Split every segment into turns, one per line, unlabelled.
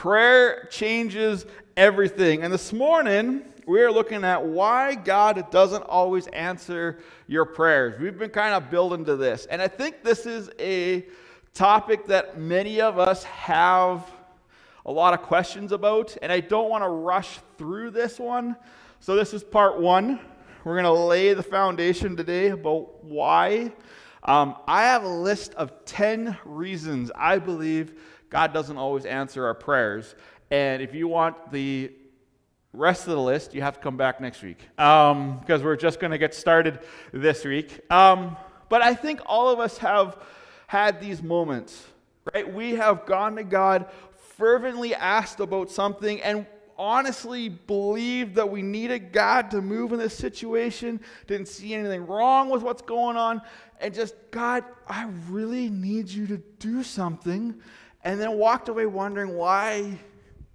Prayer changes everything. And this morning, we are looking at why God doesn't always answer your prayers. We've been kind of building to this. And I think this is a topic that many of us have a lot of questions about. And I don't want to rush through this one. So, this is part one. We're going to lay the foundation today about why. Um, I have a list of 10 reasons I believe God doesn't always answer our prayers. And if you want the rest of the list, you have to come back next week because um, we're just going to get started this week. Um, but I think all of us have had these moments, right? We have gone to God, fervently asked about something, and honestly believed that we needed God to move in this situation, didn't see anything wrong with what's going on, and just, God, I really need you to do something and then walked away wondering why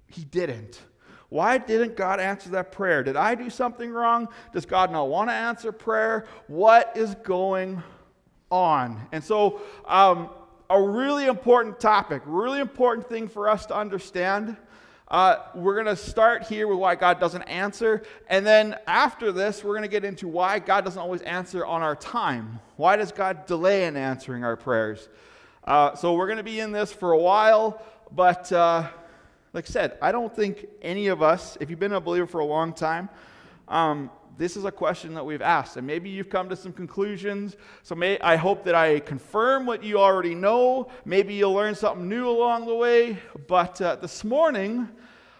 he didn't. Why didn't God answer that prayer? Did I do something wrong? Does God not want to answer prayer? What is going on? And so, um, a really important topic, really important thing for us to understand. Uh, we're going to start here with why God doesn't answer. And then after this, we're going to get into why God doesn't always answer on our time. Why does God delay in answering our prayers? Uh, so we're going to be in this for a while, but uh, like I said, I don't think any of us, if you've been a believer for a long time, um, this is a question that we've asked, and maybe you've come to some conclusions. So may, I hope that I confirm what you already know. Maybe you'll learn something new along the way. But uh, this morning,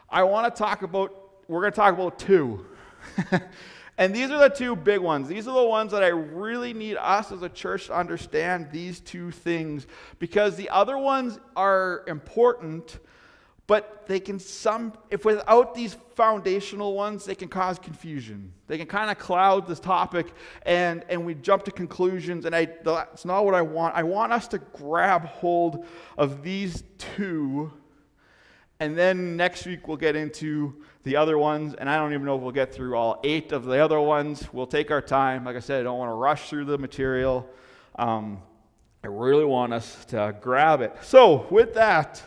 I want to talk about. We're going to talk about two. And these are the two big ones. These are the ones that I really need us as a church to understand these two things because the other ones are important, but they can some if without these foundational ones, they can cause confusion. They can kind of cloud this topic and and we jump to conclusions and I that's not what I want. I want us to grab hold of these two and then next week we'll get into the other ones, and I don't even know if we'll get through all eight of the other ones. We'll take our time. Like I said, I don't want to rush through the material. Um, I really want us to grab it. So, with that,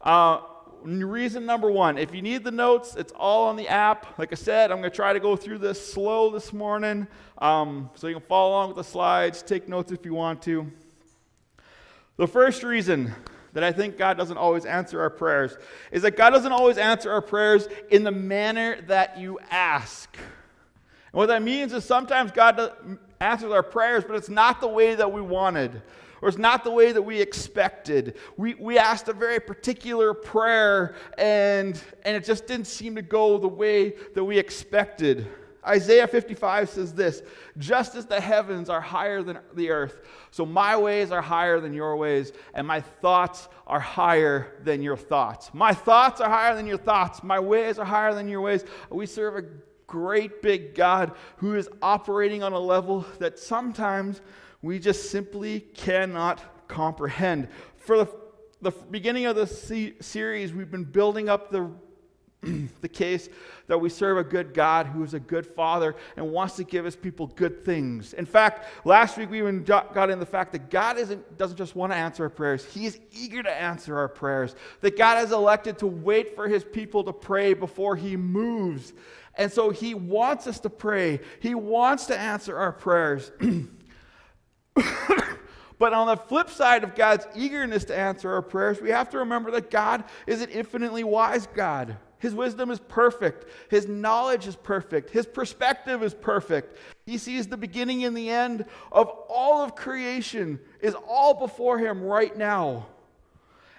uh, reason number one if you need the notes, it's all on the app. Like I said, I'm going to try to go through this slow this morning um, so you can follow along with the slides, take notes if you want to. The first reason that I think God doesn't always answer our prayers is that God doesn't always answer our prayers in the manner that you ask. And what that means is sometimes God answers our prayers, but it's not the way that we wanted, or it's not the way that we expected. We, we asked a very particular prayer, and, and it just didn't seem to go the way that we expected. Isaiah 55 says this Just as the heavens are higher than the earth, so my ways are higher than your ways, and my thoughts are higher than your thoughts. My thoughts are higher than your thoughts. My ways are higher than your ways. We serve a great big God who is operating on a level that sometimes we just simply cannot comprehend. For the, the beginning of the series, we've been building up the the case that we serve a good God who is a good father and wants to give his people good things. In fact, last week we even got in the fact that God isn't, doesn't just want to answer our prayers, he is eager to answer our prayers. That God has elected to wait for his people to pray before he moves. And so he wants us to pray, he wants to answer our prayers. But on the flip side of God's eagerness to answer our prayers, we have to remember that God is an infinitely wise God. His wisdom is perfect. His knowledge is perfect. His perspective is perfect. He sees the beginning and the end of all of creation is all before him right now.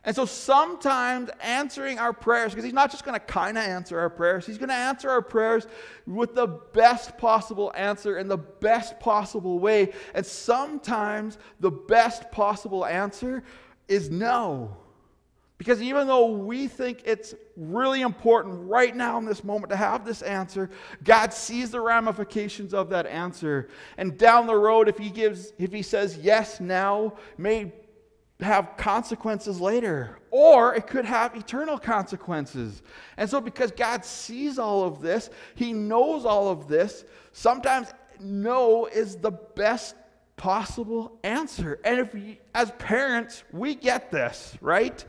And so sometimes answering our prayers, because he's not just going to kind of answer our prayers, he's going to answer our prayers with the best possible answer in the best possible way. And sometimes the best possible answer is no. Because even though we think it's really important right now in this moment to have this answer, God sees the ramifications of that answer. And down the road, if He gives, if He says yes now, may have consequences later, or it could have eternal consequences. And so, because God sees all of this, He knows all of this, sometimes no is the best possible answer. And if as parents, we get this, right?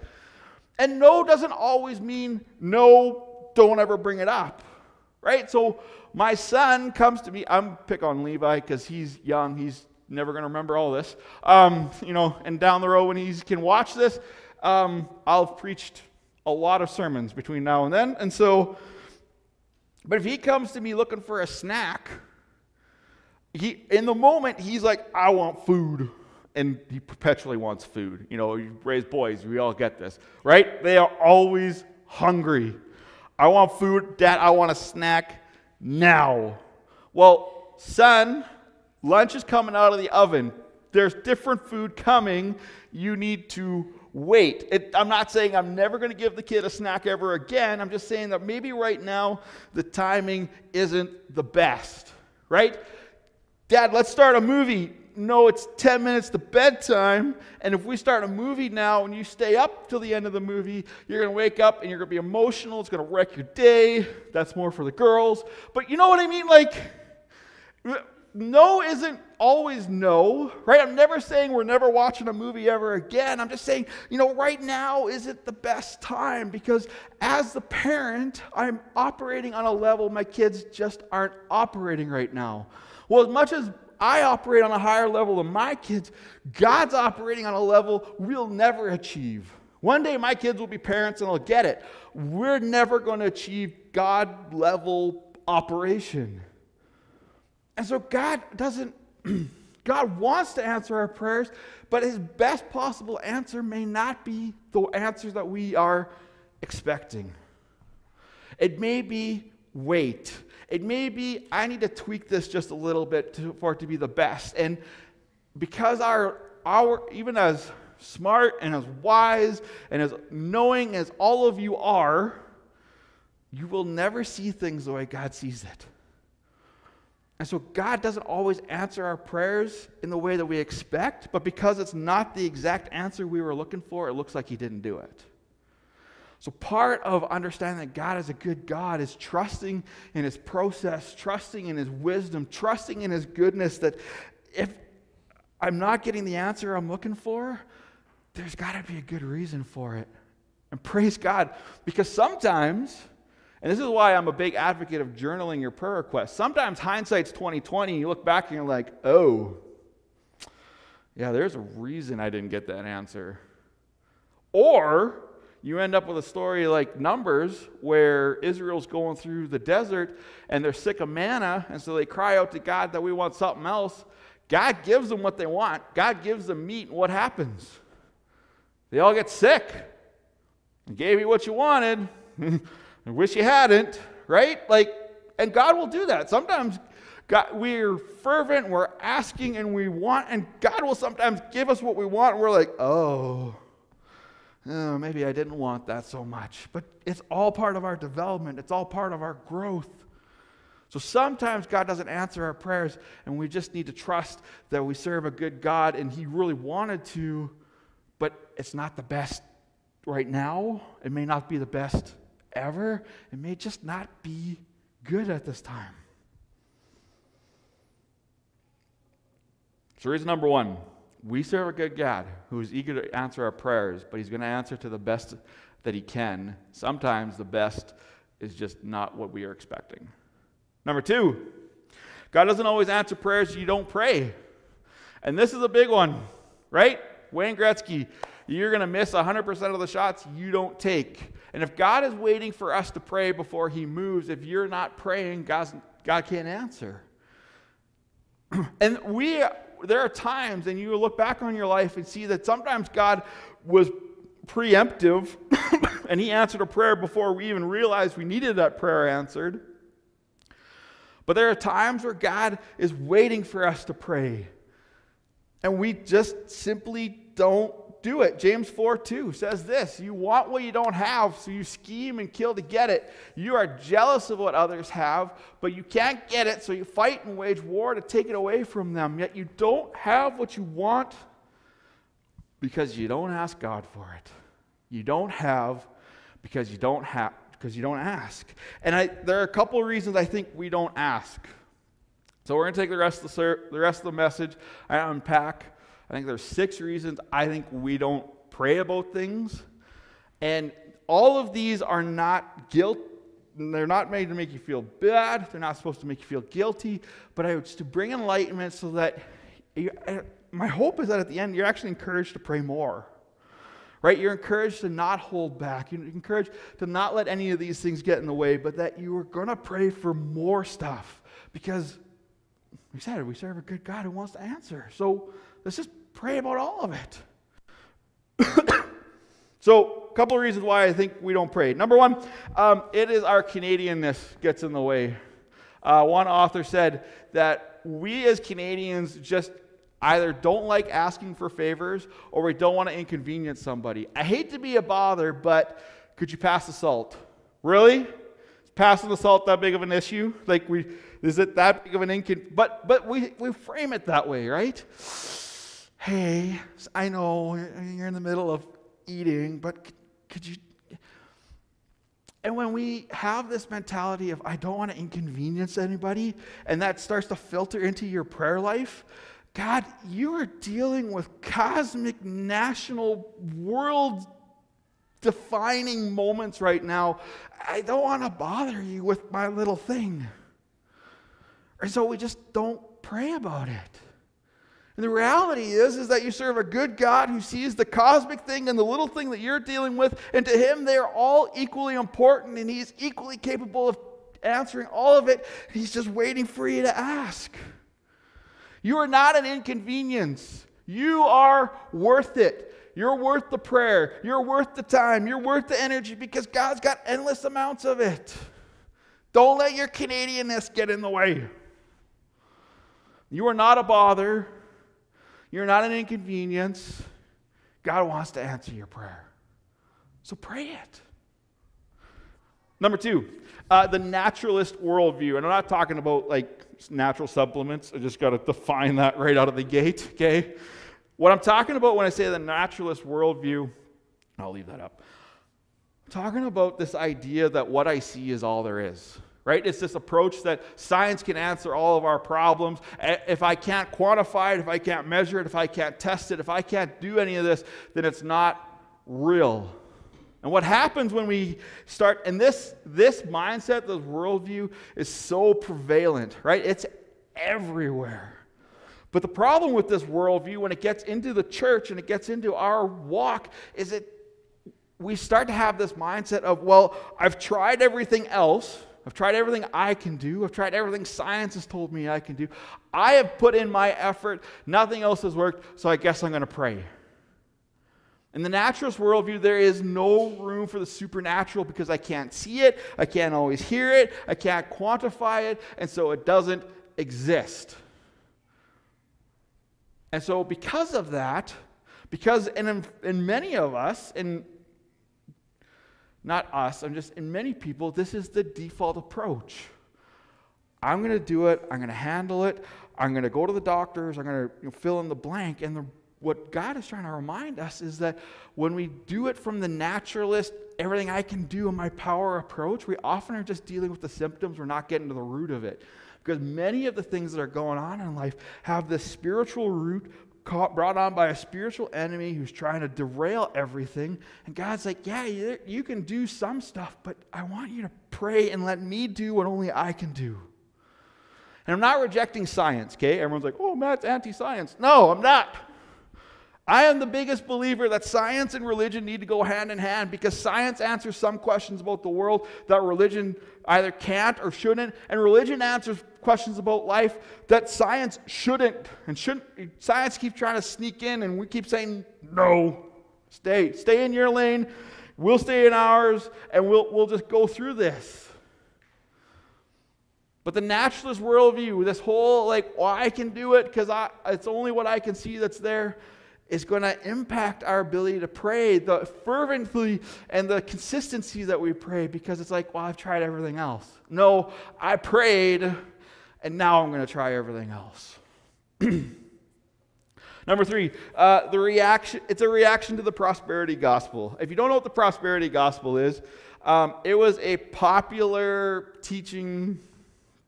And no doesn't always mean no, don't ever bring it up. Right? So my son comes to me. I'm pick on Levi because he's young. He's never going to remember all this. Um, you know, and down the road when he can watch this, um, I'll have preached a lot of sermons between now and then. And so, but if he comes to me looking for a snack, he in the moment he's like, I want food. And he perpetually wants food. You know, you raise boys, we all get this, right? They are always hungry. I want food, Dad, I want a snack now. Well, son, lunch is coming out of the oven. There's different food coming. You need to wait. It, I'm not saying I'm never going to give the kid a snack ever again. I'm just saying that maybe right now the timing isn't the best, right? Dad, let's start a movie. No, it's 10 minutes to bedtime. And if we start a movie now and you stay up till the end of the movie, you're going to wake up and you're going to be emotional. It's going to wreck your day. That's more for the girls. But you know what I mean? Like, no isn't always no, right? I'm never saying we're never watching a movie ever again. I'm just saying, you know, right now isn't the best time because as the parent, I'm operating on a level my kids just aren't operating right now. Well, as much as I operate on a higher level than my kids, God's operating on a level we'll never achieve. One day my kids will be parents and they'll get it. We're never going to achieve God level operation. And so God doesn't, God wants to answer our prayers, but his best possible answer may not be the answers that we are expecting. It may be wait. It may be I need to tweak this just a little bit to, for it to be the best. And because our, our, even as smart and as wise and as knowing as all of you are, you will never see things the way God sees it. And so God doesn't always answer our prayers in the way that we expect, but because it's not the exact answer we were looking for, it looks like He didn't do it. So, part of understanding that God is a good God is trusting in His process, trusting in His wisdom, trusting in His goodness. That if I'm not getting the answer I'm looking for, there's got to be a good reason for it. And praise God, because sometimes and this is why I'm a big advocate of journaling your prayer requests. Sometimes hindsight's 2020, you look back and you're like, oh, yeah, there's a reason I didn't get that answer. Or you end up with a story like Numbers, where Israel's going through the desert and they're sick of manna, and so they cry out to God that we want something else. God gives them what they want, God gives them meat, and what happens? They all get sick. He gave you what you wanted. I wish you hadn't, right? Like, and God will do that. Sometimes God, we're fervent, we're asking, and we want, and God will sometimes give us what we want, and we're like, oh, oh, maybe I didn't want that so much. But it's all part of our development, it's all part of our growth. So sometimes God doesn't answer our prayers, and we just need to trust that we serve a good God, and He really wanted to, but it's not the best right now. It may not be the best ever, it may just not be good at this time. So, reason number one we serve a good God who is eager to answer our prayers, but he's going to answer to the best that he can. Sometimes the best is just not what we are expecting. Number two, God doesn't always answer prayers you don't pray. And this is a big one, right? Wayne Gretzky, you're going to miss 100% of the shots you don't take. And if God is waiting for us to pray before He moves, if you're not praying, God's, God can't answer. and we, there are times, and you look back on your life and see that sometimes God was preemptive and He answered a prayer before we even realized we needed that prayer answered. But there are times where God is waiting for us to pray. And we just simply don't do it. James 4 2 says this You want what you don't have, so you scheme and kill to get it. You are jealous of what others have, but you can't get it, so you fight and wage war to take it away from them. Yet you don't have what you want because you don't ask God for it. You don't have because you don't have because you don't ask. And I, there are a couple of reasons I think we don't ask. So we're going to take the rest of the, the rest of the message. I unpack I think there's six reasons I think we don't pray about things. And all of these are not guilt. They're not made to make you feel bad. They're not supposed to make you feel guilty. But I just to bring enlightenment so that you, my hope is that at the end you're actually encouraged to pray more. Right? You're encouraged to not hold back. You're encouraged to not let any of these things get in the way, but that you are going to pray for more stuff because we said we serve a good God who wants to answer. So let's just pray about all of it. so, a couple of reasons why I think we don't pray. Number one, um, it is our Canadianness gets in the way. Uh, one author said that we as Canadians just either don't like asking for favors or we don't want to inconvenience somebody. I hate to be a bother, but could you pass the salt? Really? Is passing the salt that big of an issue? Like we is it that big of an inconvenience? but but we, we frame it that way, right? Hey, I know you're in the middle of eating, but could you and when we have this mentality of, I don't want to inconvenience anybody, and that starts to filter into your prayer life, God, you are dealing with cosmic, national, world defining moments right now. I don't want to bother you with my little thing. And so we just don't pray about it. And the reality is, is that you serve a good God who sees the cosmic thing and the little thing that you're dealing with, and to him they are all equally important, and he's equally capable of answering all of it. He's just waiting for you to ask. You are not an inconvenience. You are worth it. You're worth the prayer. You're worth the time. You're worth the energy because God's got endless amounts of it. Don't let your Canadianness get in the way. You are not a bother. You're not an inconvenience. God wants to answer your prayer. So pray it. Number two, uh, the naturalist worldview. And I'm not talking about like natural supplements. I just got to define that right out of the gate, okay? What I'm talking about when I say the naturalist worldview, I'll leave that up. I'm talking about this idea that what I see is all there is, right? It's this approach that science can answer all of our problems. If I can't quantify it, if I can't measure it, if I can't test it, if I can't do any of this, then it's not real. And what happens when we start, and this, this mindset, this worldview is so prevalent, right? It's everywhere. But the problem with this worldview, when it gets into the church and it gets into our walk, is it we start to have this mindset of, well, I've tried everything else. I've tried everything I can do. I've tried everything science has told me I can do. I have put in my effort. Nothing else has worked, so I guess I'm going to pray. In the naturalist worldview, there is no room for the supernatural because I can't see it, I can't always hear it, I can't quantify it, and so it doesn't exist. And so, because of that, because in, in many of us, in not us, I'm just in many people, this is the default approach. I'm going to do it, I'm going to handle it, I'm going to go to the doctors, I'm going to you know, fill in the blank, and the what God is trying to remind us is that when we do it from the naturalist, everything I can do in my power approach, we often are just dealing with the symptoms. We're not getting to the root of it. Because many of the things that are going on in life have this spiritual root caught, brought on by a spiritual enemy who's trying to derail everything. And God's like, Yeah, you, you can do some stuff, but I want you to pray and let me do what only I can do. And I'm not rejecting science, okay? Everyone's like, oh, Matt's anti science. No, I'm not. I am the biggest believer that science and religion need to go hand in hand because science answers some questions about the world that religion either can't or shouldn't, and religion answers questions about life that science shouldn't. And shouldn't science keeps trying to sneak in, and we keep saying, no, stay, stay in your lane, we'll stay in ours, and we'll, we'll just go through this. But the naturalist worldview, this whole like, well, I can do it because it's only what I can see that's there is going to impact our ability to pray, the fervently and the consistency that we pray, because it's like, well, I've tried everything else. No, I prayed, and now I'm going to try everything else. Number three, uh, the reaction. It's a reaction to the prosperity gospel. If you don't know what the prosperity gospel is, um, it was a popular teaching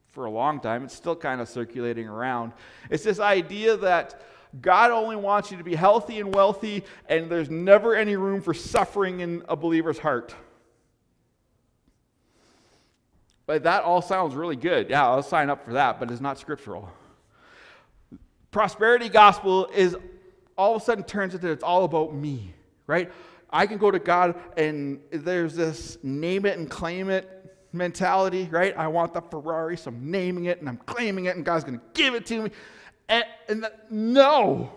for a long time. It's still kind of circulating around. It's this idea that God only wants you to be healthy and wealthy, and there's never any room for suffering in a believer's heart. But that all sounds really good. Yeah, I'll sign up for that, but it's not scriptural. Prosperity gospel is all of a sudden turns into it's all about me, right? I can go to God and there's this name it and claim it mentality, right? I want the Ferrari, so I'm naming it and I'm claiming it, and God's going to give it to me. And, and the, no.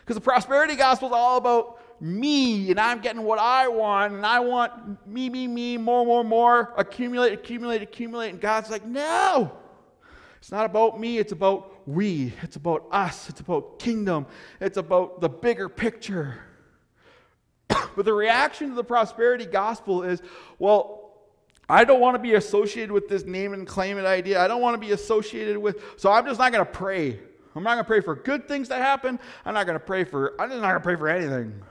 Because the prosperity gospel is all about me, and I'm getting what I want, and I want me, me, me, more, more, more, accumulate, accumulate, accumulate. And God's like, no. It's not about me, it's about we. It's about us. It's about kingdom. It's about the bigger picture. but the reaction to the prosperity gospel is, well, I don't want to be associated with this name and claim it idea. I don't want to be associated with, so I'm just not going to pray. I'm not going to pray for good things to happen. I'm not going to pray for, I'm just not going to pray for anything.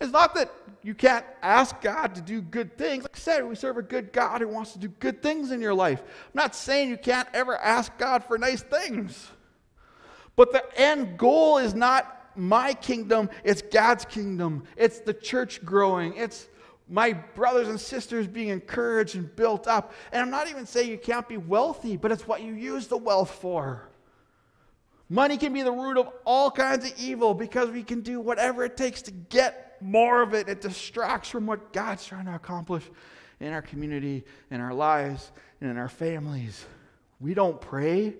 It's not that you can't ask God to do good things. Like I said, we serve a good God who wants to do good things in your life. I'm not saying you can't ever ask God for nice things. But the end goal is not my kingdom, it's God's kingdom. It's the church growing. It's my brothers and sisters being encouraged and built up. And I'm not even saying you can't be wealthy, but it's what you use the wealth for. Money can be the root of all kinds of evil because we can do whatever it takes to get more of it. It distracts from what God's trying to accomplish in our community, in our lives, and in our families. We don't pray.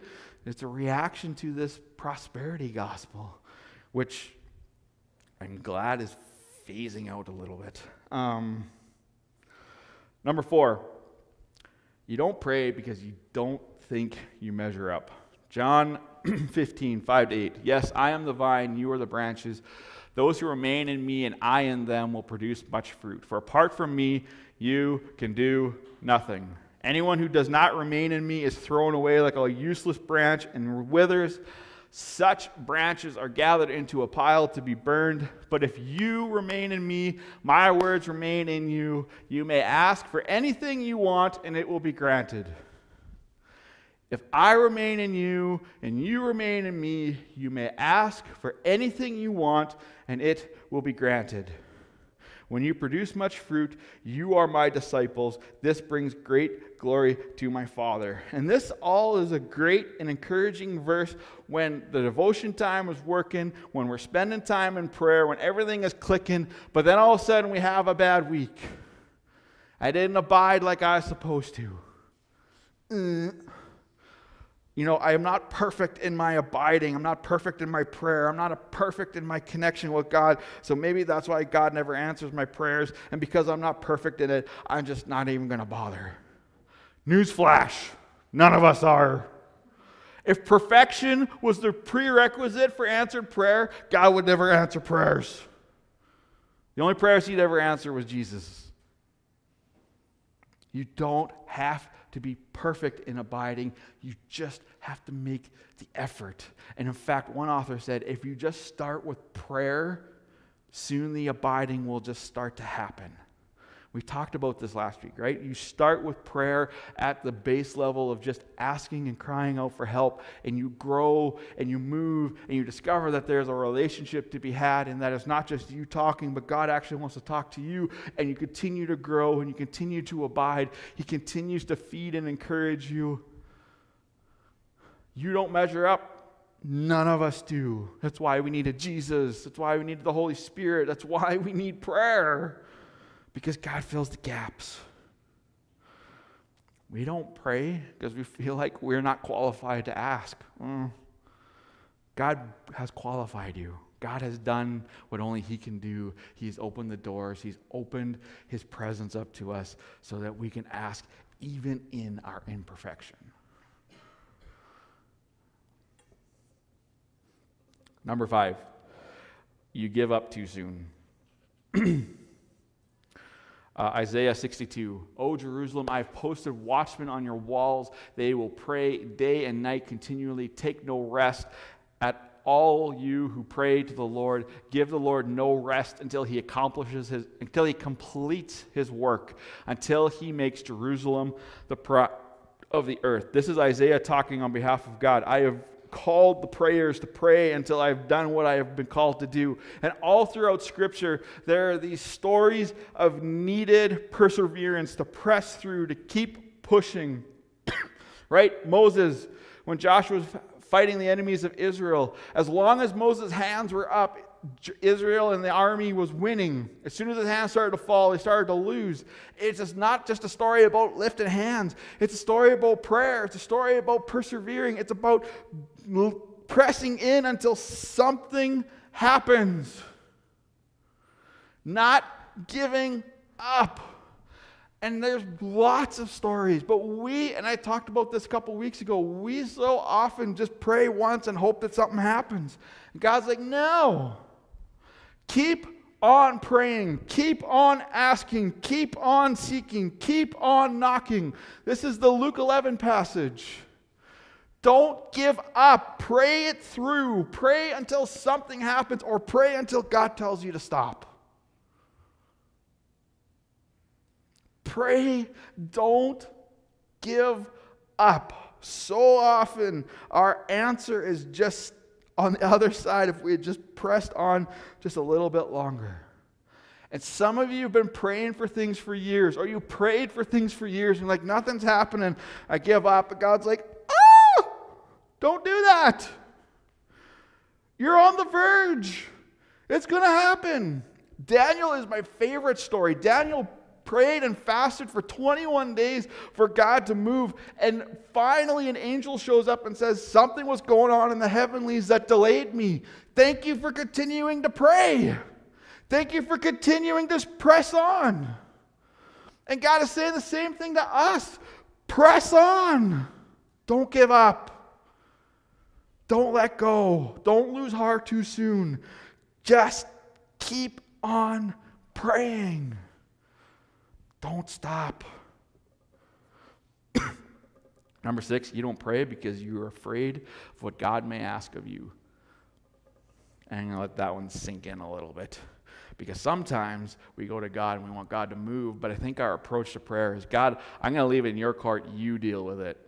It's a reaction to this prosperity gospel, which I'm glad is phasing out a little bit. Um, number four, you don't pray because you don't think you measure up. John 15, 5 to 8. Yes, I am the vine, you are the branches. Those who remain in me and I in them will produce much fruit. For apart from me, you can do nothing. Anyone who does not remain in me is thrown away like a useless branch and withers. Such branches are gathered into a pile to be burned. But if you remain in me, my words remain in you, you may ask for anything you want, and it will be granted. If I remain in you and you remain in me, you may ask for anything you want, and it will be granted. When you produce much fruit, you are my disciples. This brings great glory to my Father. And this all is a great and encouraging verse when the devotion time is working, when we're spending time in prayer, when everything is clicking, but then all of a sudden we have a bad week. I didn't abide like I was supposed to. Mm. You know, I am not perfect in my abiding. I'm not perfect in my prayer. I'm not perfect in my connection with God. So maybe that's why God never answers my prayers. And because I'm not perfect in it, I'm just not even going to bother. Newsflash none of us are. If perfection was the prerequisite for answered prayer, God would never answer prayers. The only prayers he'd ever answer was Jesus. You don't have to be perfect in abiding. You just have to make the effort. And in fact, one author said if you just start with prayer, soon the abiding will just start to happen. We talked about this last week, right? You start with prayer at the base level of just asking and crying out for help, and you grow and you move and you discover that there's a relationship to be had, and that it's not just you talking, but God actually wants to talk to you, and you continue to grow and you continue to abide. He continues to feed and encourage you. You don't measure up. None of us do. That's why we needed Jesus. That's why we needed the Holy Spirit. That's why we need prayer because God fills the gaps. We don't pray because we feel like we're not qualified to ask. Mm. God has qualified you. God has done what only He can do. He's opened the doors, He's opened His presence up to us so that we can ask even in our imperfection. Number five, you give up too soon. Uh, Isaiah 62. O Jerusalem, I have posted watchmen on your walls. They will pray day and night continually. Take no rest. At all you who pray to the Lord, give the Lord no rest until he accomplishes his, until he completes his work, until he makes Jerusalem the pride of the earth. This is Isaiah talking on behalf of God. I have called the prayers to pray until I've done what I have been called to do. And all throughout Scripture, there are these stories of needed perseverance to press through, to keep pushing. right? Moses, when Joshua was fighting the enemies of Israel, as long as Moses' hands were up, Israel and the army was winning. As soon as his hands started to fall, they started to lose. It's just not just a story about lifting hands, it's a story about prayer, it's a story about persevering, it's about pressing in until something happens. Not giving up. And there's lots of stories, but we, and I talked about this a couple weeks ago, we so often just pray once and hope that something happens. God's like, no. Keep on praying, keep on asking, keep on seeking, keep on knocking. This is the Luke 11 passage. Don't give up. Pray it through. Pray until something happens, or pray until God tells you to stop. Pray, don't give up. So often, our answer is just on the other side if we had just pressed on just a little bit longer. And some of you have been praying for things for years, or you prayed for things for years, and like nothing's happening. I give up. But God's like, ah, don't do that. You're on the verge. It's going to happen. Daniel is my favorite story. Daniel prayed and fasted for 21 days for God to move. And finally, an angel shows up and says, Something was going on in the heavenlies that delayed me. Thank you for continuing to pray. Thank you for continuing to press on. And God is saying the same thing to us press on. Don't give up. Don't let go. Don't lose heart too soon. Just keep on praying. Don't stop. Number six, you don't pray because you're afraid of what God may ask of you. And I'm going to let that one sink in a little bit. Because sometimes we go to God and we want God to move, but I think our approach to prayer is God, I'm going to leave it in your court, you deal with it.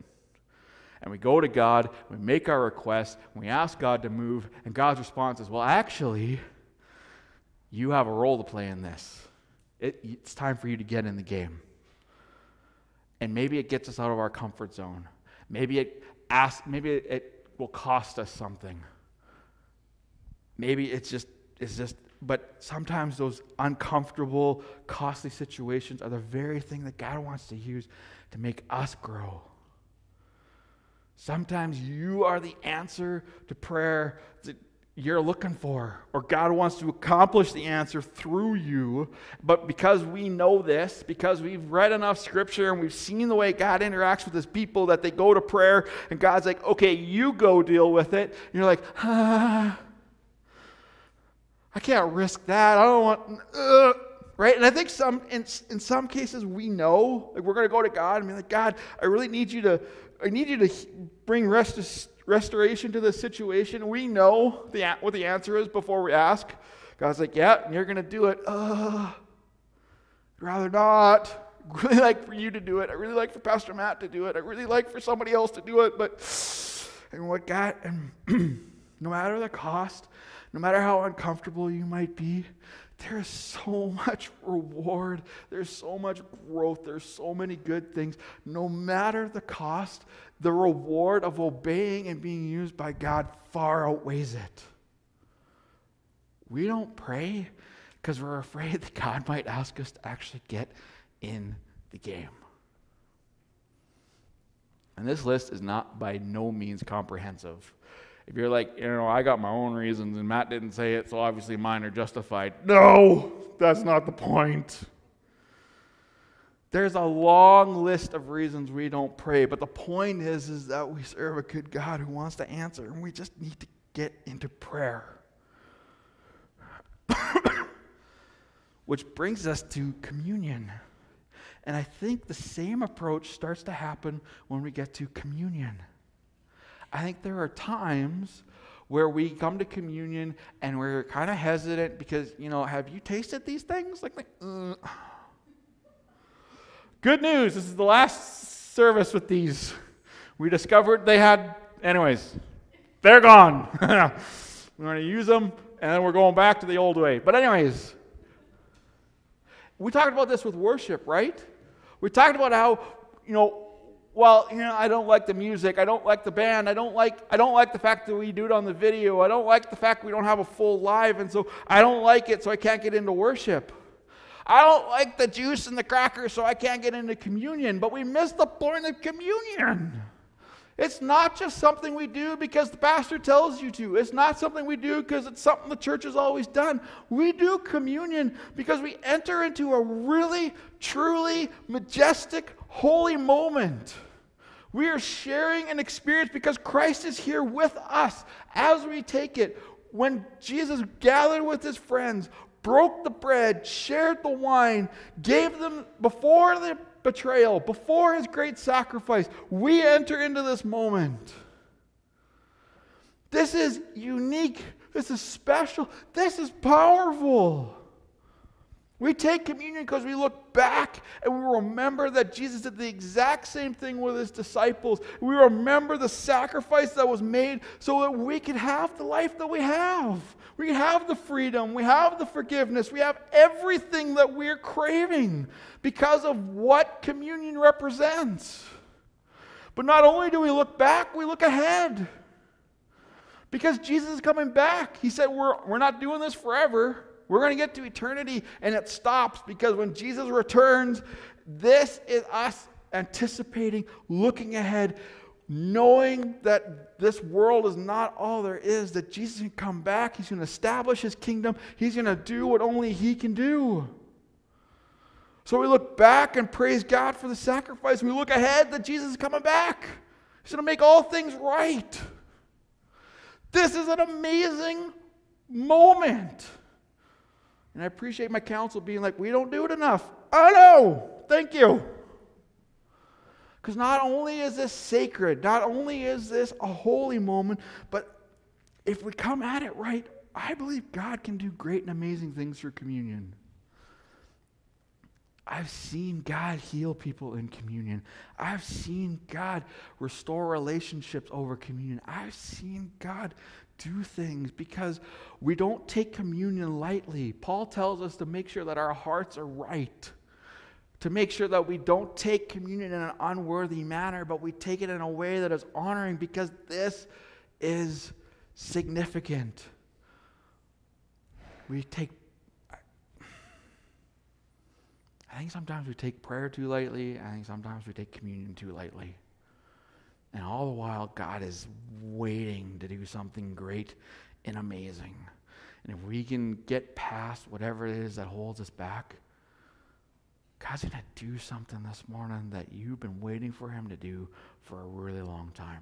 And we go to God, we make our request, we ask God to move, and God's response is, Well, actually, you have a role to play in this. It, it's time for you to get in the game. And maybe it gets us out of our comfort zone. Maybe it asks, maybe it, it will cost us something. Maybe it's just it's just but sometimes those uncomfortable, costly situations are the very thing that God wants to use to make us grow. Sometimes you are the answer to prayer you're looking for, or God wants to accomplish the answer through you. But because we know this, because we've read enough scripture and we've seen the way God interacts with his people, that they go to prayer and God's like, okay, you go deal with it. And you're like, ah, I can't risk that. I don't want, uh, right? And I think some in, in some cases we know, like we're going to go to God and be like, God, I really need you to, I need you to bring rest restoration to the situation? We know the, what the answer is before we ask. God's like, yeah, and you're going to do it. Uh, I'd rather not. I'd really like for you to do it. I really like for Pastor Matt to do it. I really like for somebody else to do it. But and what God, and no matter the cost, no matter how uncomfortable you might be, there is so much reward. There's so much growth. There's so many good things. No matter the cost, the reward of obeying and being used by God far outweighs it. We don't pray because we're afraid that God might ask us to actually get in the game. And this list is not by no means comprehensive. If you're like, you know, I got my own reasons and Matt didn't say it, so obviously mine are justified. No, that's not the point. There's a long list of reasons we don't pray, but the point is, is that we serve a good God who wants to answer, and we just need to get into prayer. Which brings us to communion. And I think the same approach starts to happen when we get to communion. I think there are times where we come to communion and we're kind of hesitant because, you know, have you tasted these things? Like, uh. good news. This is the last service with these. We discovered they had, anyways. they're gone. we're going to use them, and then we're going back to the old way. But, anyways, we talked about this with worship, right? We talked about how, you know, well, you know, I don't like the music, I don't like the band, I don't like I don't like the fact that we do it on the video, I don't like the fact we don't have a full live, and so I don't like it, so I can't get into worship. I don't like the juice and the crackers, so I can't get into communion. But we miss the point of communion. It's not just something we do because the pastor tells you to. It's not something we do because it's something the church has always done. We do communion because we enter into a really, truly majestic, holy moment. We are sharing an experience because Christ is here with us as we take it. When Jesus gathered with his friends, broke the bread, shared the wine, gave them before the betrayal, before his great sacrifice, we enter into this moment. This is unique. This is special. This is powerful. We take communion because we look back and we remember that Jesus did the exact same thing with his disciples. We remember the sacrifice that was made so that we could have the life that we have. We have the freedom, we have the forgiveness, we have everything that we're craving because of what communion represents. But not only do we look back, we look ahead. Because Jesus is coming back. He said, We're, we're not doing this forever. We're going to get to eternity and it stops because when Jesus returns, this is us anticipating, looking ahead, knowing that this world is not all there is, that Jesus can come back, He's going to establish His kingdom, He's going to do what only He can do. So we look back and praise God for the sacrifice. We look ahead that Jesus is coming back. He's going to make all things right. This is an amazing moment. And I appreciate my counsel being like, we don't do it enough. I know. Thank you. Because not only is this sacred, not only is this a holy moment, but if we come at it right, I believe God can do great and amazing things through communion. I've seen God heal people in communion. I've seen God restore relationships over communion. I've seen God do things because we don't take communion lightly. Paul tells us to make sure that our hearts are right, to make sure that we don't take communion in an unworthy manner, but we take it in a way that is honoring because this is significant. We take I think sometimes we take prayer too lightly. I think sometimes we take communion too lightly. And all the while, God is waiting to do something great and amazing. And if we can get past whatever it is that holds us back, God's going to do something this morning that you've been waiting for Him to do for a really long time.